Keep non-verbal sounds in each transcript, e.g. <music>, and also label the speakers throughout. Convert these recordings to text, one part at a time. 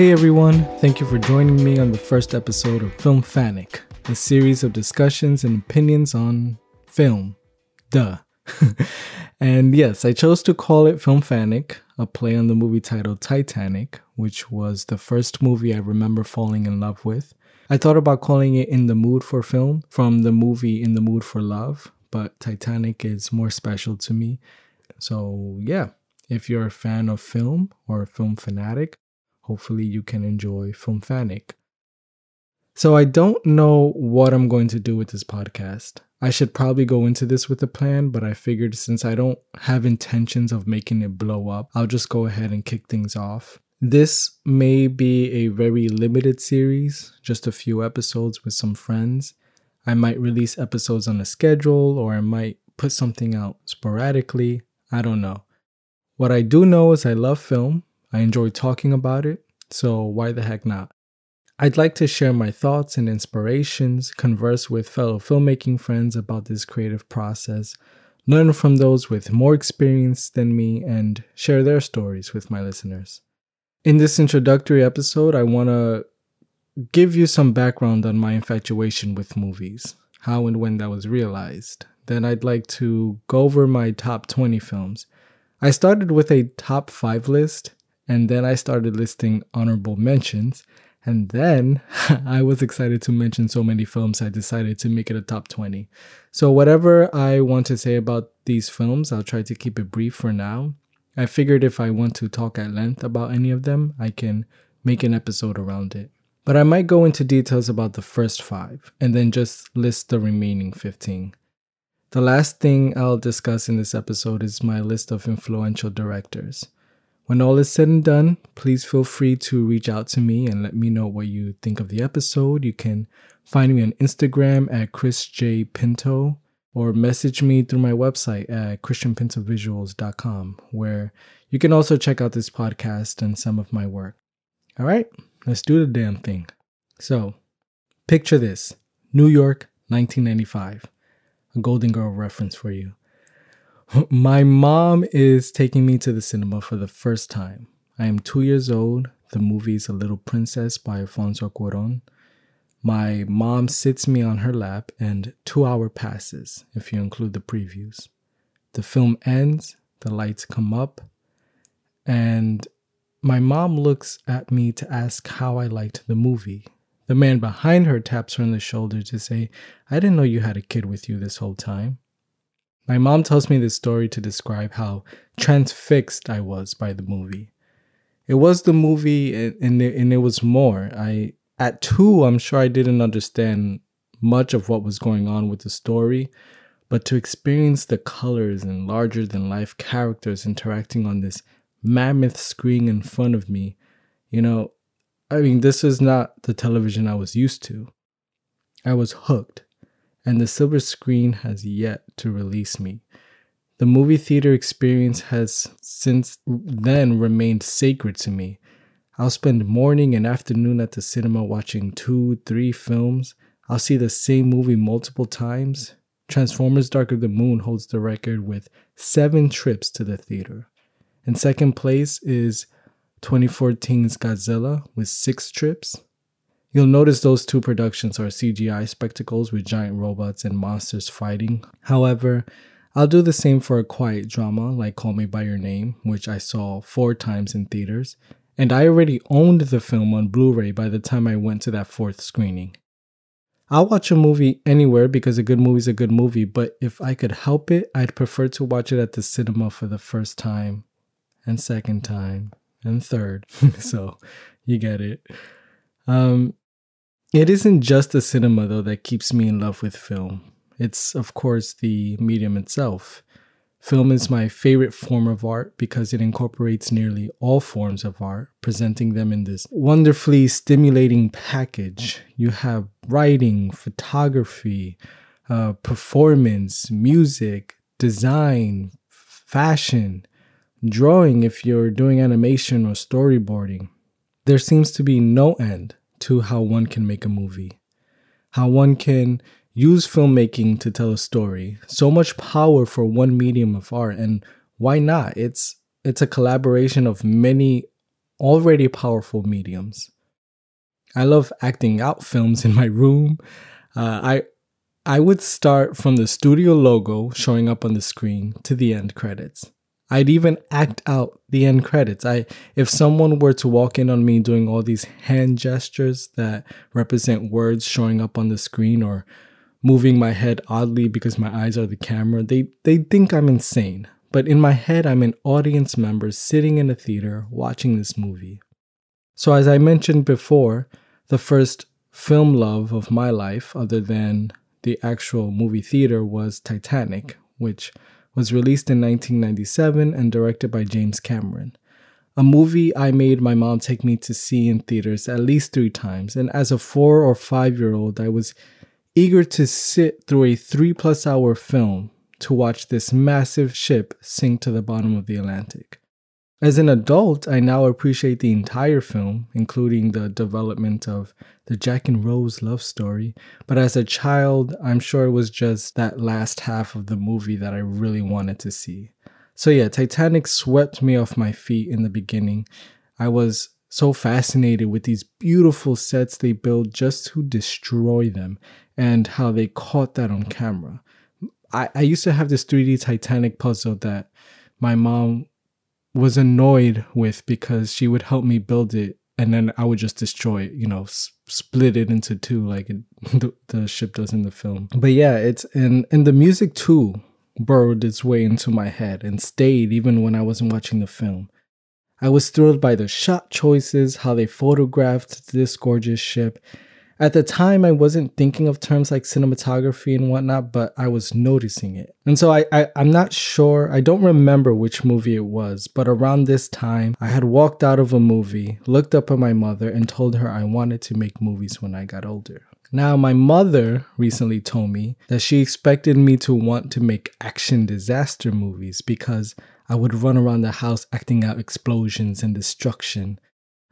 Speaker 1: Hey everyone, thank you for joining me on the first episode of Film Fanic, a series of discussions and opinions on film. Duh. <laughs> and yes, I chose to call it Film Fanic, a play on the movie titled Titanic, which was the first movie I remember falling in love with. I thought about calling it In the Mood for Film from the movie In the Mood for Love, but Titanic is more special to me. So, yeah, if you're a fan of film or a film fanatic, hopefully you can enjoy Film Fanic. So, I don't know what I'm going to do with this podcast. I should probably go into this with a plan, but I figured since I don't have intentions of making it blow up, I'll just go ahead and kick things off. This may be a very limited series, just a few episodes with some friends. I might release episodes on a schedule or I might put something out sporadically. I don't know. What I do know is I love film. I enjoy talking about it, so why the heck not? I'd like to share my thoughts and inspirations, converse with fellow filmmaking friends about this creative process, learn from those with more experience than me, and share their stories with my listeners. In this introductory episode, I want to give you some background on my infatuation with movies, how and when that was realized. Then I'd like to go over my top 20 films. I started with a top 5 list, and then I started listing honorable mentions. And then <laughs> I was excited to mention so many films, I decided to make it a top 20. So, whatever I want to say about these films, I'll try to keep it brief for now. I figured if I want to talk at length about any of them, I can make an episode around it. But I might go into details about the first five and then just list the remaining 15. The last thing I'll discuss in this episode is my list of influential directors. When all is said and done, please feel free to reach out to me and let me know what you think of the episode. You can find me on Instagram at Chris J. Pinto or message me through my website at christianpintovisuals.com, where you can also check out this podcast and some of my work. All right, let's do the damn thing. So, picture this New York, 1995. A Golden Girl reference for you. My mom is taking me to the cinema for the first time. I am two years old. The movie is A Little Princess by Alfonso Cuaron. My mom sits me on her lap, and two hour passes if you include the previews. The film ends, the lights come up, and my mom looks at me to ask how I liked the movie. The man behind her taps her on the shoulder to say, I didn't know you had a kid with you this whole time. My mom tells me this story to describe how transfixed I was by the movie. It was the movie, and it, and it was more. I at two, I'm sure I didn't understand much of what was going on with the story, but to experience the colors and larger than life characters interacting on this mammoth screen in front of me, you know, I mean, this is not the television I was used to. I was hooked, and the silver screen has yet to release me. The movie theater experience has since then remained sacred to me I'll spend morning and afternoon at the cinema watching two, three films. I'll see the same movie multiple times. Transformers Dark of the Moon holds the record with seven trips to the theater. In second place is 2014's Godzilla with six trips. You'll notice those two productions are CGI spectacles with giant robots and monsters fighting. However, I'll do the same for a quiet drama like Call Me By Your Name, which I saw four times in theaters, and I already owned the film on Blu ray by the time I went to that fourth screening. I'll watch a movie anywhere because a good movie is a good movie, but if I could help it, I'd prefer to watch it at the cinema for the first time, and second time, and third. <laughs> so you get it. Um, it isn't just the cinema, though, that keeps me in love with film. It's, of course, the medium itself. Film is my favorite form of art because it incorporates nearly all forms of art, presenting them in this wonderfully stimulating package. You have writing, photography, uh, performance, music, design, fashion, drawing if you're doing animation or storyboarding. There seems to be no end to how one can make a movie, how one can use filmmaking to tell a story. So much power for one medium of art and why not? It's it's a collaboration of many already powerful mediums. I love acting out films in my room. Uh, I I would start from the studio logo showing up on the screen to the end credits. I'd even act out the end credits. I if someone were to walk in on me doing all these hand gestures that represent words showing up on the screen or moving my head oddly because my eyes are the camera, they they think I'm insane. But in my head, I'm an audience member sitting in a theater watching this movie. So as I mentioned before, the first film love of my life, other than the actual movie theater, was Titanic, which was released in 1997 and directed by James Cameron. A movie I made my mom take me to see in theaters at least three times, and as a four or five year old, I was eager to sit through a three plus hour film to watch this massive ship sink to the bottom of the Atlantic. As an adult, I now appreciate the entire film, including the development of the Jack and Rose love story. But as a child, I'm sure it was just that last half of the movie that I really wanted to see. So, yeah, Titanic swept me off my feet in the beginning. I was so fascinated with these beautiful sets they built just to destroy them and how they caught that on camera. I, I used to have this 3D Titanic puzzle that my mom was annoyed with because she would help me build it and then I would just destroy it, you know, s- split it into two like it, <laughs> the, the ship does in the film. But yeah, it's and and the music too burrowed its way into my head and stayed even when I wasn't watching the film. I was thrilled by the shot choices, how they photographed this gorgeous ship, at the time, I wasn't thinking of terms like cinematography and whatnot, but I was noticing it. And so I, I, I'm not sure, I don't remember which movie it was, but around this time, I had walked out of a movie, looked up at my mother, and told her I wanted to make movies when I got older. Now, my mother recently told me that she expected me to want to make action disaster movies because I would run around the house acting out explosions and destruction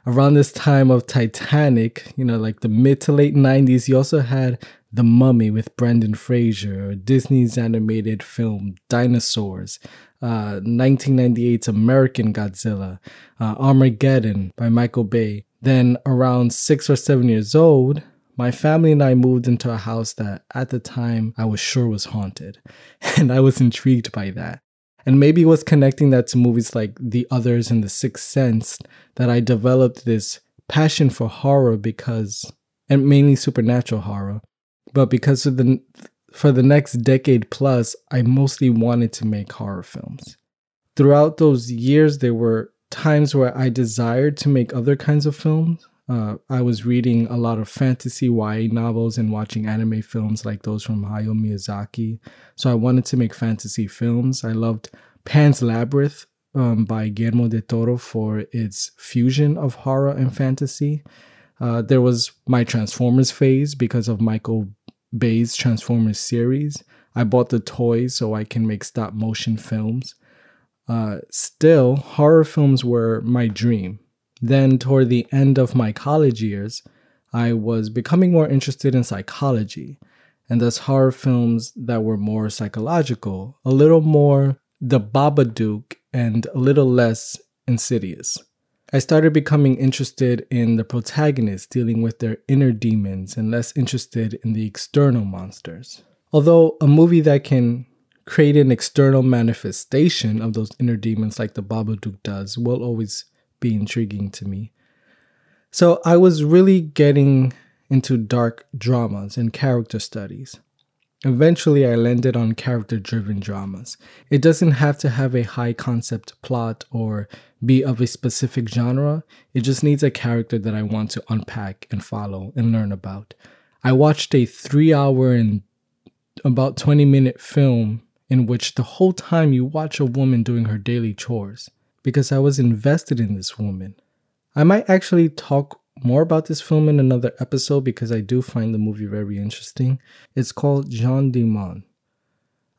Speaker 1: around this time of Titanic, you know, like the mid to late 90s, you also had The Mummy with Brendan Fraser, Disney's animated film Dinosaurs, uh, 1998's American Godzilla, uh, Armageddon by Michael Bay. Then, around six or seven years old, my family and I moved into a house that at the time I was sure was haunted, <laughs> and I was intrigued by that. And maybe was connecting that to movies like The Others and The Sixth Sense that I developed this passion for horror because, and mainly supernatural horror, but because of the for the next decade plus, I mostly wanted to make horror films. Throughout those years, there were times where I desired to make other kinds of films. Uh, I was reading a lot of fantasy YA novels and watching anime films like those from Hayao Miyazaki. So I wanted to make fantasy films. I loved Pan's Labyrinth um, by Guillermo del Toro for its fusion of horror and fantasy. Uh, there was my Transformers phase because of Michael Bay's Transformers series. I bought the toys so I can make stop motion films. Uh, still, horror films were my dream. Then, toward the end of my college years, I was becoming more interested in psychology, and thus horror films that were more psychological, a little more the Babadook, and a little less insidious. I started becoming interested in the protagonists dealing with their inner demons and less interested in the external monsters. Although a movie that can create an external manifestation of those inner demons like the Babadook does will always be intriguing to me. So I was really getting into dark dramas and character studies. Eventually, I landed on character driven dramas. It doesn't have to have a high concept plot or be of a specific genre, it just needs a character that I want to unpack and follow and learn about. I watched a three hour and about 20 minute film in which the whole time you watch a woman doing her daily chores because I was invested in this woman. I might actually talk more about this film in another episode because I do find the movie very interesting. It's called Jeanne Dielman.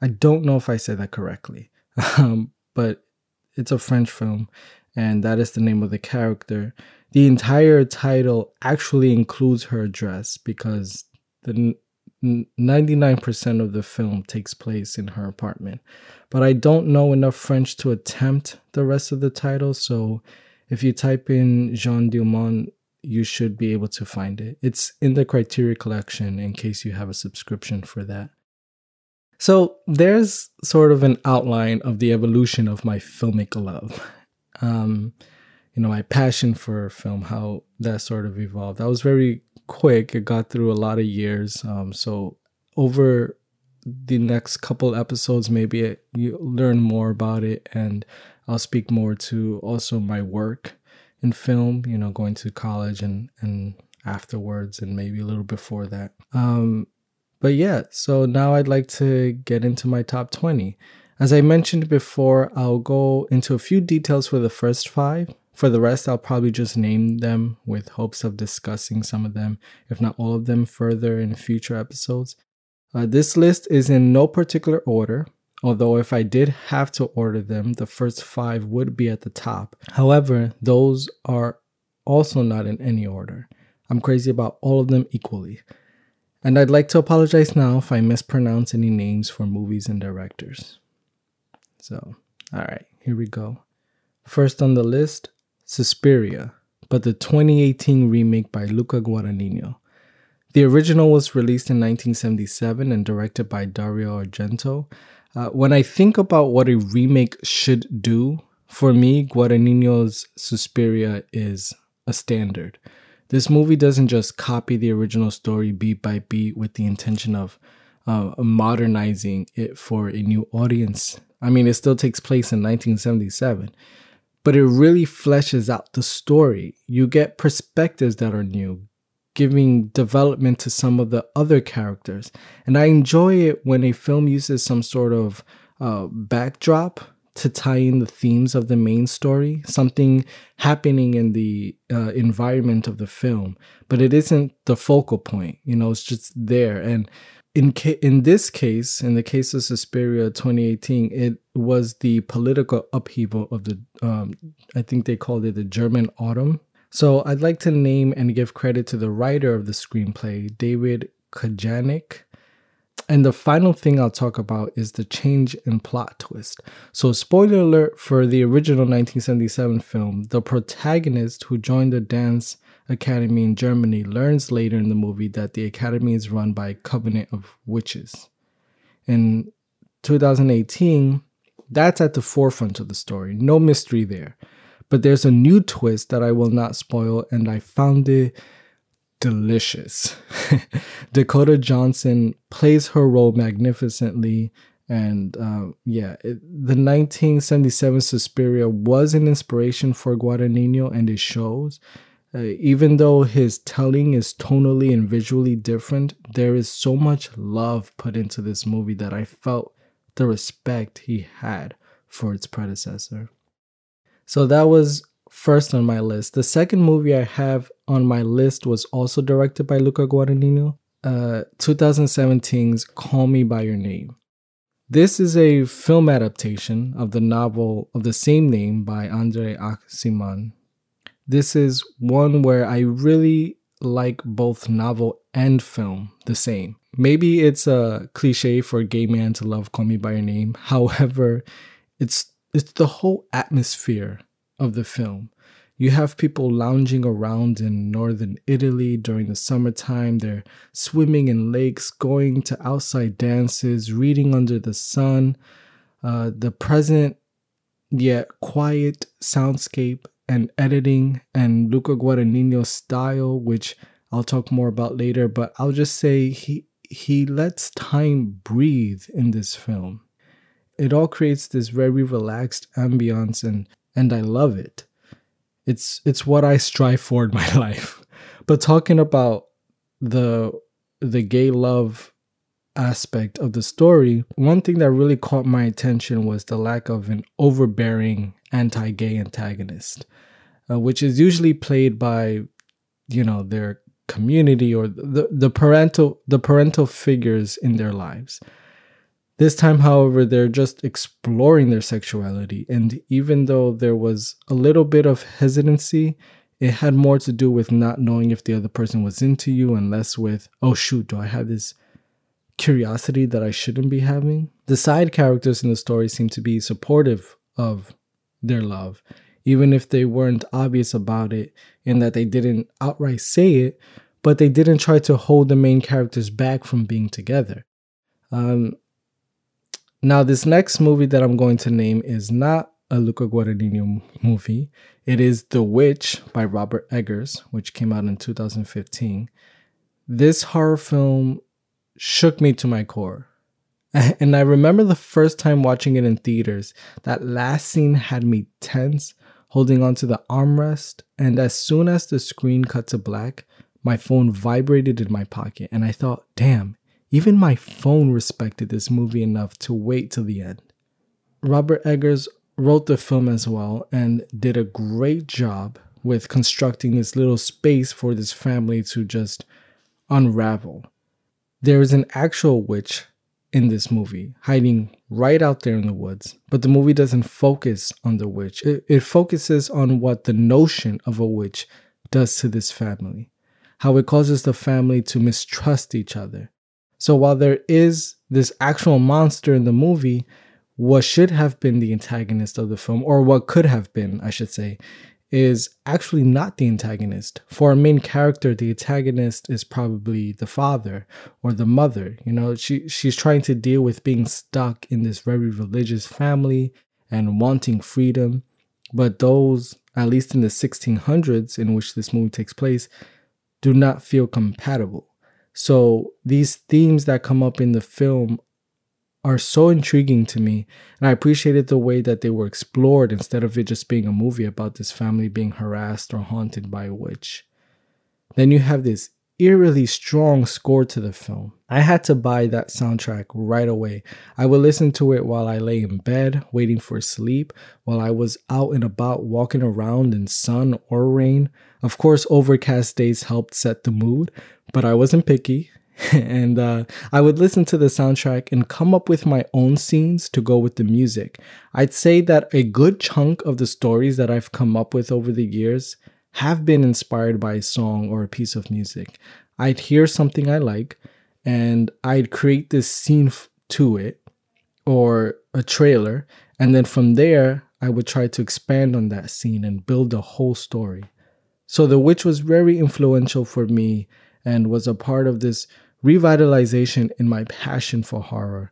Speaker 1: I don't know if I said that correctly, <laughs> um, but it's a French film, and that is the name of the character. The entire title actually includes her address because the 99% of the film takes place in her apartment. But I don't know enough French to attempt the rest of the title, so If you type in Jeanne Dielman, you should be able to find it. It's in the Criterion collection in case you have a subscription for that. So there's sort of an outline of the evolution of my filmic love. Um, you know, my passion for film, how that sort of evolved. I was very quick. It got through a lot of years. Um, so over the next couple episodes, maybe you learn more about it, and I'll speak more to also my work in film. You know, going to college and and afterwards, and maybe a little before that. Um, but yeah, so now I'd like to get into my top 20. As I mentioned before, I'll go into a few details for the first five. For the rest, I'll probably just name them with hopes of discussing some of them, if not all of them, further in future episodes. Uh, this list is in no particular order, although if I did have to order them, the first five would be at the top. However, those are also not in any order. I'm crazy about all of them equally. And I'd like to apologize now if I mispronounce any names for movies and directors. So, all right, here we go. First on the list, Suspiria, but the 2018 remake by Luca Guadagnino. The original was released in 1977 and directed by Dario Argento. Uh, when I think about what a remake should do, for me, Guadagnino's Suspiria is a standard. This movie doesn't just copy the original story beat by beat with the intention of uh, modernizing it for a new audience. I mean, it still takes place in 1977, but it really fleshes out the story. You get perspectives that are new, giving development to some of the other characters. And I enjoy it when a film uses some sort of uh, backdrop to tie in the themes of the main story, something happening in the uh, environment of the film, but it isn't the focal point. You know, it's just there. And in ca- in this case, in the case of Suspiria 2018, it was the political upheaval of the, um, I think they called it the German Autumn. So I'd like to name and give credit to the writer of the screenplay, David Kajganich and the final thing I'll talk about is the change in plot twist. So, spoiler alert for the original 1977 film, the protagonist who joined the dance academy in Germany learns later in the movie that the academy is run by a covenant of witches. In 2018, that's at the forefront of the story. No mystery there. But there's a new twist that I will not spoil, and I found it delicious. <laughs> Dakota Johnson plays her role magnificently. And um, yeah, it, the 1977 Suspiria was an inspiration for Guadagnino and it shows. Uh, even though his telling is tonally and visually different, there is so much love put into this movie that I felt the respect he had for its predecessor. So that was first on my list. The second movie I have on my list was also directed by Luca Guadagnino, uh, 2017's Call Me By Your Name. This is a film adaptation of the novel of the same name by Andrei Aciman. This is one where I really like both novel and film the same. Maybe it's a cliche for a gay man to love Call Me By Your Name. <laughs> However, it's it's the whole atmosphere of the film. You have people lounging around in northern Italy during the summertime. They're swimming in lakes, going to outside dances, reading under the sun. Uh, the present yet quiet soundscape and editing and Luca Guadagnino's style, which I'll talk more about later, but I'll just say he he lets time breathe in this film. It all creates this very relaxed ambiance and and I love it. It's it's what I strive for in my <laughs> life. But talking about the the gay love aspect of the story, one thing that really caught my attention was the lack of an overbearing anti-gay antagonist, uh, which is usually played by, you know, their community or the, the parental the parental figures in their lives. This time, however, they're just exploring their sexuality, and even though there was a little bit of hesitancy, it had more to do with not knowing if the other person was into you and less with, oh shoot, do I have this curiosity that I shouldn't be having? The side characters in the story seem to be supportive of their love, even if they weren't obvious about it in that they didn't outright say it, but they didn't try to hold the main characters back from being together. Um, now, this next movie that I'm going to name is not a Luca Guadagnino movie. It is The Witch by Robert Eggers, which came out in 2015. This horror film shook me to my core. <laughs> And I remember the first time watching it in theaters, that last scene had me tense, holding onto the armrest. And as soon as the screen cut to black, my phone vibrated in my pocket. And I thought, damn, even my phone respected this movie enough to wait till the end. Robert Eggers wrote the film as well and did a great job with constructing this little space for this family to just unravel. There is an actual witch in this movie, hiding right out there in the woods. But the movie doesn't focus on the witch, it, it, focuses on what the notion of a witch does to this family, how it causes the family to mistrust each other. So while there is this actual monster in the movie, what should have been the antagonist of the film, or what could have been, I should say, is actually not the antagonist. For a main character, the antagonist is probably the father or the mother. You know, she she's trying to deal with being stuck in this very religious family and wanting freedom. But those, at least in the 1600s in which this movie takes place, do not feel compatible. So these themes that come up in the film are so intriguing to me. And I appreciated the way that they were explored instead of it just being a movie about this family being harassed or haunted by a witch. Then you have this eerily strong score to the film. I had to buy that soundtrack right away. I would listen to it while I lay in bed waiting for sleep, while I was out and about walking around in sun or rain. Of course, overcast days helped set the mood, but I wasn't picky. <laughs> and uh, I would listen to the soundtrack and come up with my own scenes to go with the music. I'd say that a good chunk of the stories that I've come up with over the years have been inspired by a song or a piece of music. I'd hear something I like and I'd create this scene f- to it or a trailer. And then from there, I would try to expand on that scene and build a whole story. So, The Witch was very influential for me and was a part of this revitalization in my passion for horror.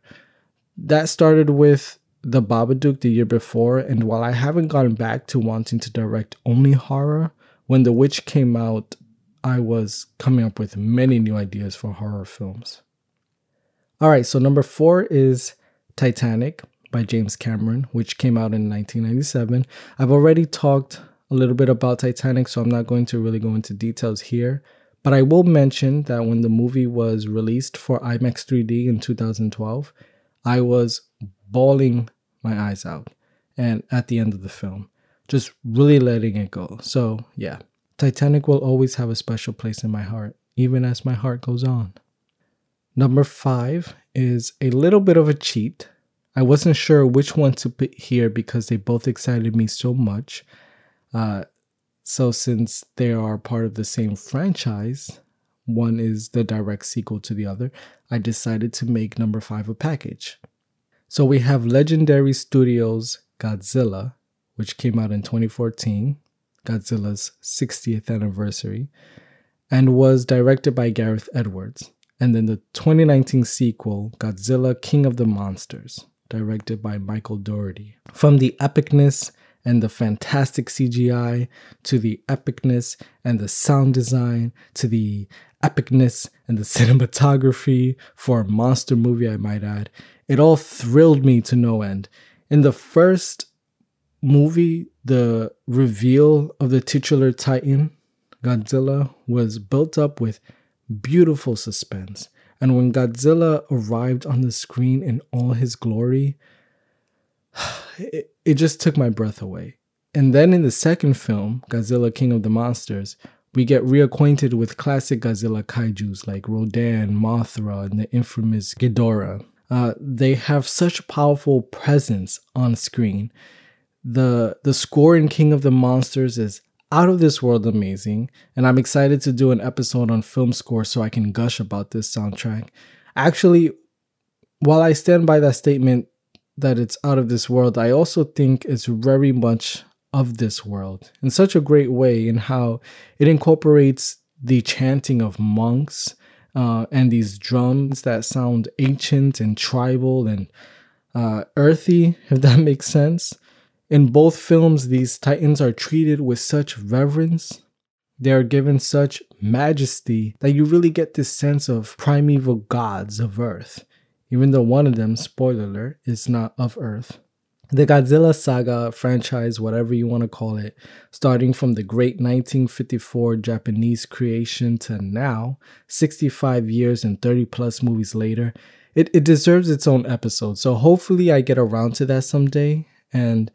Speaker 1: That started with The Babadook the year before, and while I haven't gone back to wanting to direct only horror, when The Witch came out, I was coming up with many new ideas for horror films. All right, so number four is Titanic by James Cameron, which came out in 1997. I've already talked a little bit about Titanic, so I'm not going to really go into details here. But I will mention that when the movie was released for IMAX 3D in 2012, I was bawling my eyes out and at the end of the film, just really letting it go. So, yeah, Titanic will always have a special place in my heart, even as my heart goes on. Number five is a little bit of a cheat. I wasn't sure which one to put here because they both excited me so much. Uh, so, since they are part of the same franchise, one is the direct sequel to the other, I decided to make number five a package. So, we have Legendary Studios Godzilla, which came out in 2014, Godzilla's 60th anniversary, and was directed by Gareth Edwards. And then the 2019 sequel, Godzilla King of the Monsters, directed by Michael Dougherty. From the epicness and the fantastic CGI to the epicness and the sound design to the epicness and the <laughs> cinematography for a monster movie, I might add. It all thrilled me to no end. In the first movie, the reveal of the titular Titan, Godzilla, was built up with beautiful suspense. And when Godzilla arrived on the screen in all his glory, it, it just took my breath away. And then in the second film, Godzilla King of the Monsters, we get reacquainted with classic Godzilla kaijus like Rodan, Mothra, and the infamous Ghidorah. Uh, they have such powerful presence on screen. The the score in King of the Monsters is out of this world amazing, and I'm excited to do an episode on film score so I can gush about this soundtrack. Actually, while I stand by that statement, that it's out of this world, I also think it's very much of this world in such a great way in how it incorporates the chanting of monks uh, and these drums that sound ancient and tribal and uh, earthy, <laughs> if that makes sense. In both films, these titans are treated with such reverence. They are given such majesty that you really get this sense of primeval gods of Earth, even though one of them, spoiler alert, is not of Earth. The Godzilla saga franchise, whatever you want to call it, starting from the great 1954 Japanese creation to now, 65 years and 30 plus movies later, it, it deserves its own episode. So hopefully I get around to that someday. And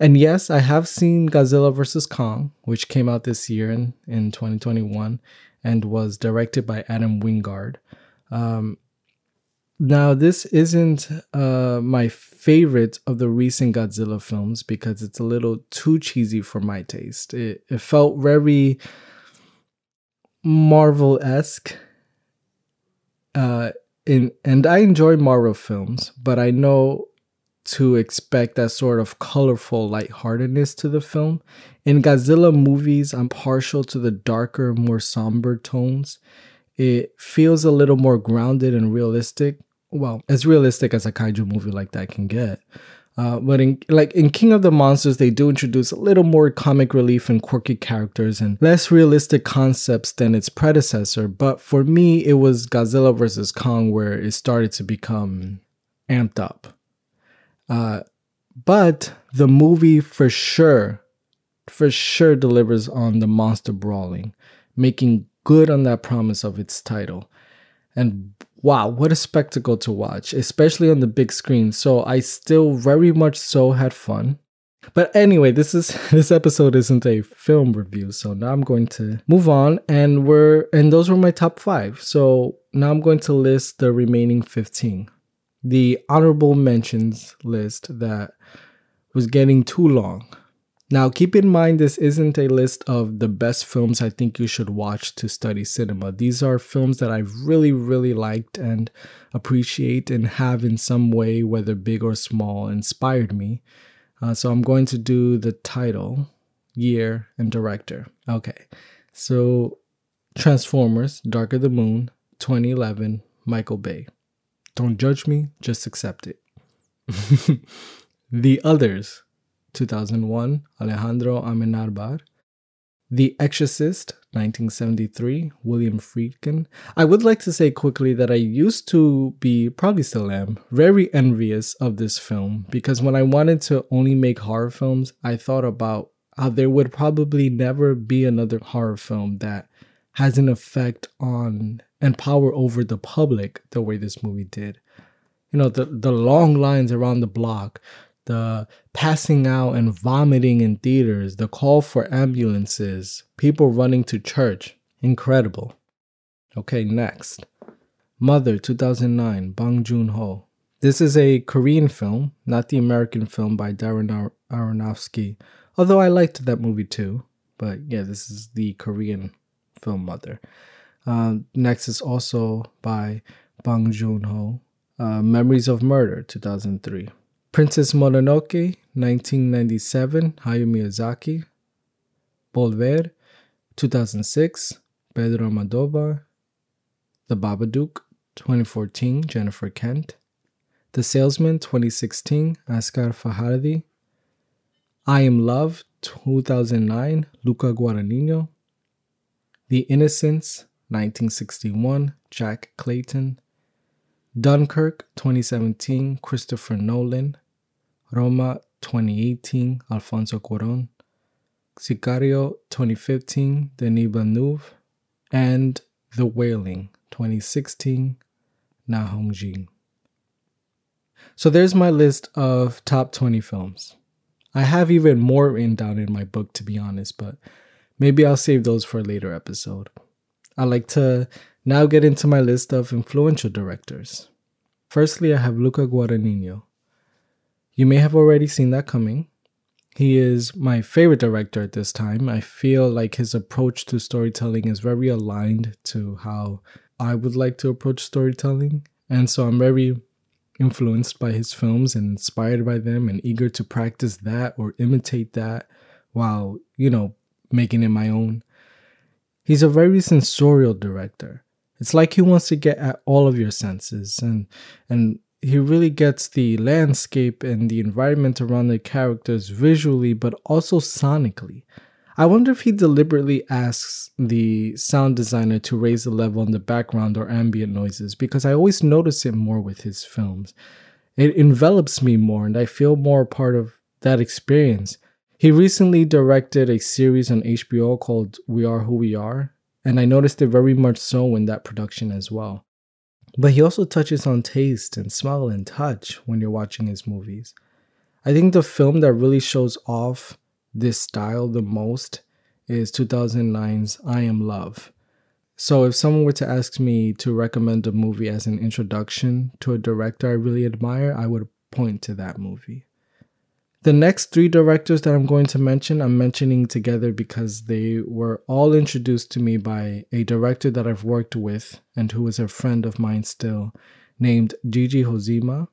Speaker 1: and yes, I have seen Godzilla vs. Kong, which came out this year in, in 2021 and was directed by Adam Wingard. Um, now, this isn't uh, my favorite of the recent Godzilla films because it's a little too cheesy for my taste. It, it felt very Marvel esque. Uh, in, and I enjoy Marvel films, but I know to expect that sort of colorful lightheartedness to the film. In Godzilla movies, I'm partial to the darker, more somber tones. It feels a little more grounded and realistic well, as realistic as a kaiju movie like that can get. Uh, but in like in King of the Monsters, they do introduce a little more comic relief and quirky characters and less realistic concepts than its predecessor. But for me, it was Godzilla vs Kong where it started to become amped up. Uh, but the movie for sure, for sure delivers on the monster brawling, making good on that promise of its title. And wow, what a spectacle to watch, especially on the big screen. So I still very much so had fun. But anyway, this is <laughs> this episode isn't a film review, so now I'm going to move on and we're and those were my top 5. So now I'm going to list the remaining 15. The honorable mentions list that was getting too long. Now, keep in mind, this isn't a list of the best films I think you should watch to study cinema. These are films that I've really, really liked and appreciate and have in some way, whether big or small, inspired me. Uh, so I'm going to do the title, year, and director. Okay, so Transformers, Dark of the Moon, 2011, Michael Bay. Don't judge me, just accept it. <laughs> the Others, 2001, Alejandro Amenabar. The Exorcist, 1973, William Friedkin. I would like to say quickly that I used to be, probably still am, very envious of this film because when I wanted to only make horror films, I thought about how there would probably never be another horror film that has an effect on and power over the public the way this movie did. You know, the, the long lines around the block, the passing out and vomiting in theaters, the call for ambulances, people running to church. Incredible. Okay, next. Mother 2009, Bong Joon Ho. This is a Korean film, not the American film by Darren Ar- Aronofsky, although I liked that movie too. But yeah, this is the Korean film Mother. Uh, next is also by Bong Joon Ho, uh, Memories of Murder 2003. Princess Mononoke, 1997, Hayao Miyazaki. Volver, 2006, Pedro Almodovar. The Babadook, 2014, Jennifer Kent. The Salesman, 2016, Asghar Farhadi. I Am Love, 2009, Luca Guadagnino. The Innocents, 1961, Jack Clayton. Dunkirk 2017, Christopher Nolan. Roma 2018, Alfonso Cuaron. Sicario 2015, Denis Villeneuve. And The Wailing 2016, Na Hong Jin. So there's my list of top 20 films. I have even more written down in my book, to be honest, but maybe I'll save those for a later episode. I like to now get into my list of influential directors. Firstly, I have Luca Guadagnino. You may have already seen that coming. He is my favorite director at this time. I feel like his approach to storytelling is very aligned to how I would like to approach storytelling. And so I'm very influenced by his films and inspired by them and eager to practice that or imitate that while, you know, making it my own. He's a very sensorial director. It's like he wants to get at all of your senses and and he really gets the landscape and the environment around the characters visually but also sonically. I wonder if he deliberately asks the sound designer to raise the level on the background or ambient noises because I always notice it more with his films. It envelops me more and I feel more part of that experience. He recently directed a series on HBO called We Are Who We Are, and I noticed it very much so in that production as well. But he also touches on taste and smell and touch when you're watching his movies. I think the film that really shows off this style the most is 2009's I Am Love. So, if someone were to ask me to recommend a movie as an introduction to a director I really admire, I would point to that movie. The next three directors that I'm going to mention, I'm mentioning together because they were all introduced to me by a director that I've worked with and who is a friend of mine still, named Gigi Hozema.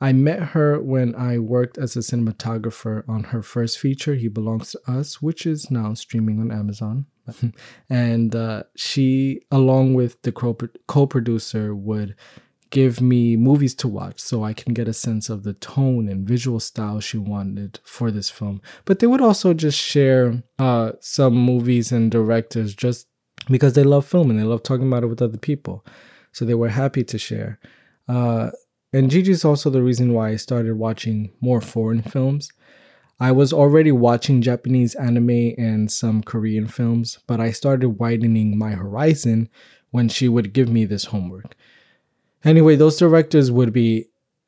Speaker 1: I met her when I worked as a cinematographer on her first feature, He Belongs to Us, which is now streaming on Amazon. <laughs> and uh, she, along with the co producer, would give me movies to watch so I can get a sense of the tone and visual style she wanted for this film. But they would also just share uh, some movies and directors just because they love film and they love talking about it with other people. So they were happy to share. Uh, and Gigi is also the reason why I started watching more foreign films. I was already watching Japanese anime and some Korean films, but I started widening my horizon when she would give me this homework. Anyway, those directors would be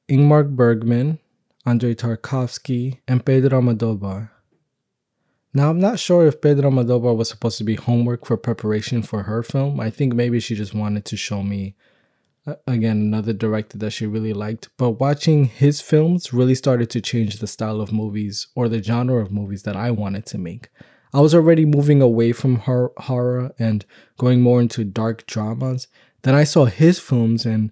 Speaker 1: Ingmar Bergman, Andrei Tarkovsky, and Pedro Almodovar. Now, I'm not sure if Pedro Almodovar was supposed to be homework for preparation for her film. I think maybe she just wanted to show me, uh, again, another director that she really liked. But watching his films really started to change the style of movies or the genre of movies that I wanted to make. I was already moving away from horror and going more into dark dramas, then I saw his films and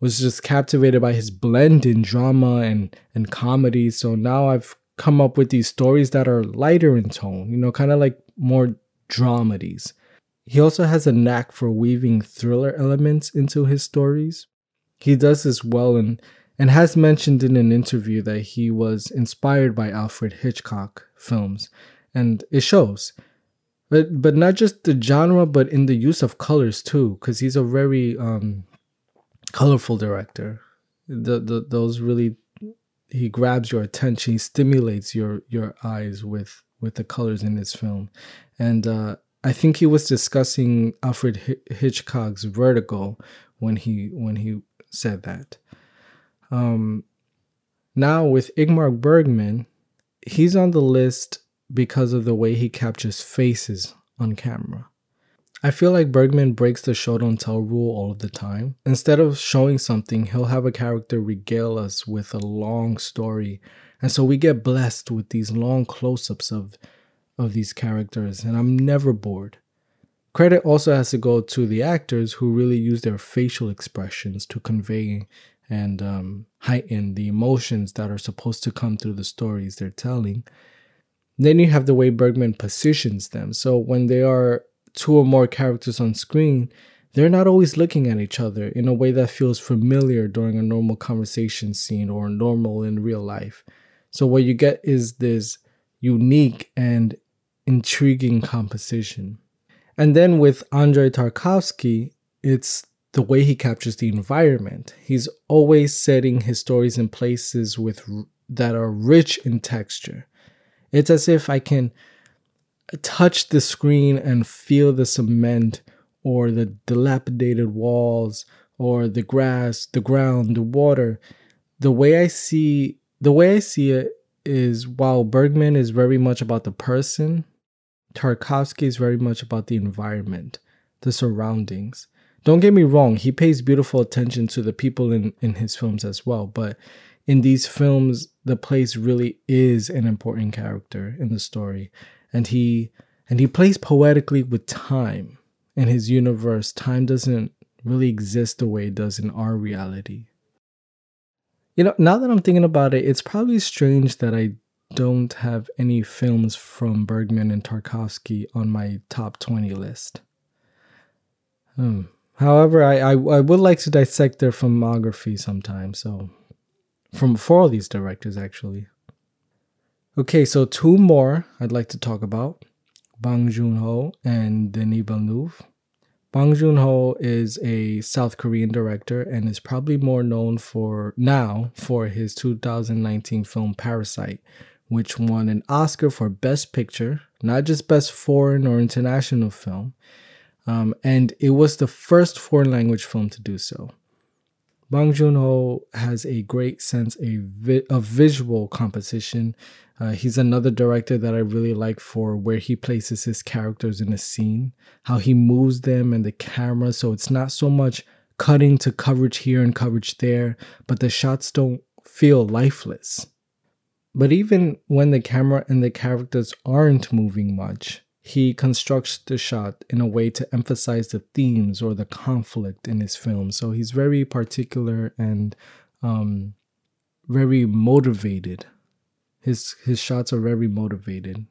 Speaker 1: was just captivated by his blend in drama and, and comedy. So now I've come up with these stories that are lighter in tone, you know, kind of like more dramedies. He also has a knack for weaving thriller elements into his stories. He does this well and and has mentioned in an interview that he was inspired by Alfred Hitchcock films and it shows but but not just the genre but in the use of colors too because he's a very um colorful director. The, the those really he grabs your attention he stimulates your your eyes with with the colors in his film. And uh i think he was discussing alfred hitchcock's vertigo when he when he said that. Um now with ingmar bergman he's on the list because of the way he captures faces on camera. I feel like Bergman breaks the show don't tell rule all of the time. Instead of showing something, he'll have a character regale us with a long story. And so we get blessed with these long close ups of, of these characters, and I'm never bored. Credit also has to go to the actors who really use their facial expressions to convey and um, heighten the emotions that are supposed to come through the stories they're telling. Then you have the way Bergman positions them. So when there are two or more characters on screen, they're not always looking at each other in a way that feels familiar during a normal conversation scene or normal in real life. So what you get is this unique and intriguing composition. And then with Andrei Tarkovsky, it's the way he captures the environment. He's always setting his stories in places with that are rich in texture. It's as if I can touch the screen and feel the cement or the dilapidated walls or the grass, the ground, the water. The way I see the way I see it is while Bergman is very much about the person, Tarkovsky is very much about the environment, the surroundings. Don't get me wrong, he pays beautiful attention to the people in, in his films as well, but in these films, the place really is an important character in the story, and he and he plays poetically with time. In his universe, time doesn't really exist the way it does in our reality. You know, now that I'm thinking about it, it's probably strange that I don't have any films from Bergman and Tarkovsky on my top 20 list. Hmm. However, I, I, I would like to dissect their filmography sometime. So, from four of these directors, actually. Okay, so two more I'd like to talk about Bong Joon Ho and Denis Villeneuve. Bong Joon Ho is a South Korean director and is probably more known for now for his 2019 film Parasite, which won an Oscar for Best Picture, not just Best Foreign or International Film. Um, and it was the first foreign language film to do so. Bong Joon Ho has a great sense of visual composition. Uh, he's another director that I really like for where he places his characters in a scene, how he moves them and the camera. So it's not so much cutting to coverage here and coverage there, but the shots don't feel lifeless. But even when the camera and the characters aren't moving much, he constructs the shot in a way to emphasize the themes or the conflict in his film. So he's very particular and um, very motivated. His his shots are very motivated.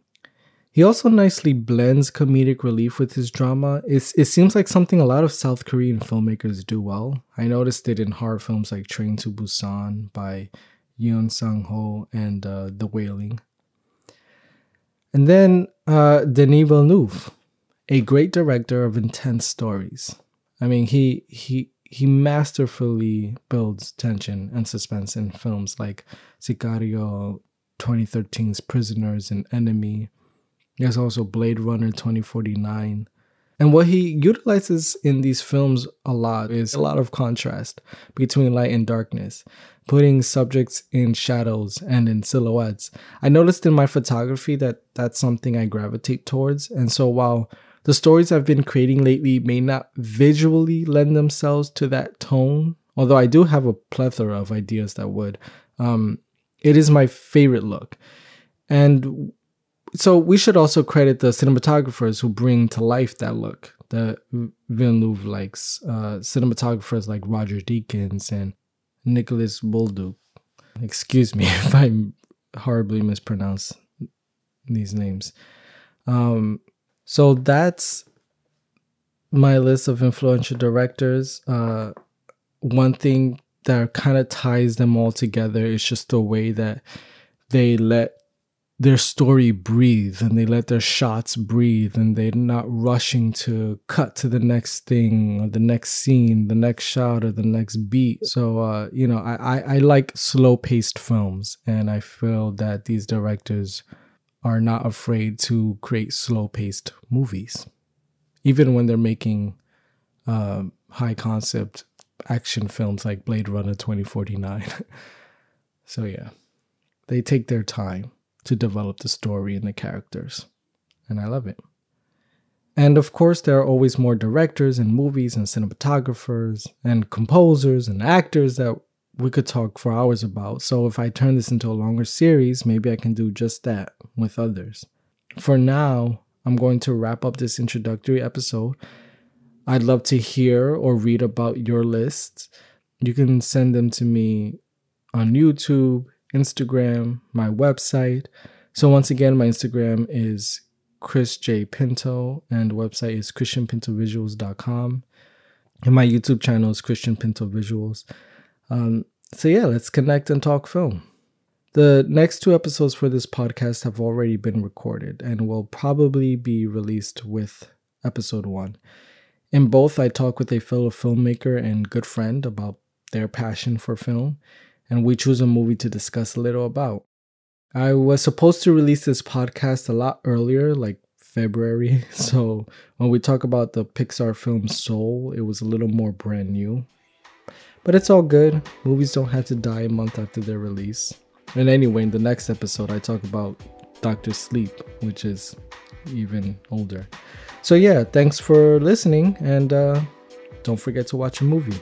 Speaker 1: He also nicely blends comedic relief with his drama. It's, it seems like something a lot of South Korean filmmakers do well. I noticed it in horror films like Train to Busan by Yeon Sang Ho and uh, The Wailing. And then uh, Denis Villeneuve, a great director of intense stories. I mean, he he he masterfully builds tension and suspense in films like Sicario, 2013's Prisoners and Enemy. There's also Blade Runner 2049. And what he utilizes in these films a lot is a lot of contrast between light and darkness putting subjects in shadows and in silhouettes. I noticed in my photography that that's something I gravitate towards. And so while the stories I've been creating lately may not visually lend themselves to that tone, although I do have a plethora of ideas that would, um, it is my favorite look. And so we should also credit the cinematographers who bring to life that look. The Villeneuve likes uh, cinematographers like Roger Deakins and Nicolas Bolduc. Excuse me <laughs> if I horribly mispronounce these names. Um, so that's my list of influential directors. Uh, one thing that kind of ties them all together is just the way that they let their story breathe and they let their shots breathe and they're not rushing to cut to the next thing or the next scene, the next shot or the next beat. So, uh, you know, I, I, I like slow paced films and I feel that these directors are not afraid to create slow paced movies, even when they're making uh, high concept action films like Blade Runner 2049. <laughs> so, yeah, they take their time to develop the story and the characters. And I love it. And of course, there are always more directors and movies and cinematographers and composers and actors that we could talk for hours about. So if I turn this into a longer series, maybe I can do just that with others. For now, I'm going to wrap up this introductory episode. I'd love to hear or read about your lists. You can send them to me on YouTube, Instagram, my website. So once again, my Instagram is Chris J Pinto and website is christianpintovisuals.com. And my YouTube channel is Christian Pinto Visuals. Um, so yeah, let's connect and talk film. The next two episodes for this podcast have already been recorded and will probably be released with episode one. In both, I talk with a fellow filmmaker and good friend about their passion for film and we choose a movie to discuss a little about. I was supposed to release this podcast a lot earlier, like February. <laughs> So when we talk about the Pixar film Soul, it was a little more brand new. But it's all good. Movies don't have to die a month after their release. And anyway, in the next episode, I talk about Doctor Sleep, which is even older. So yeah, thanks for listening, and uh, don't forget to watch a movie.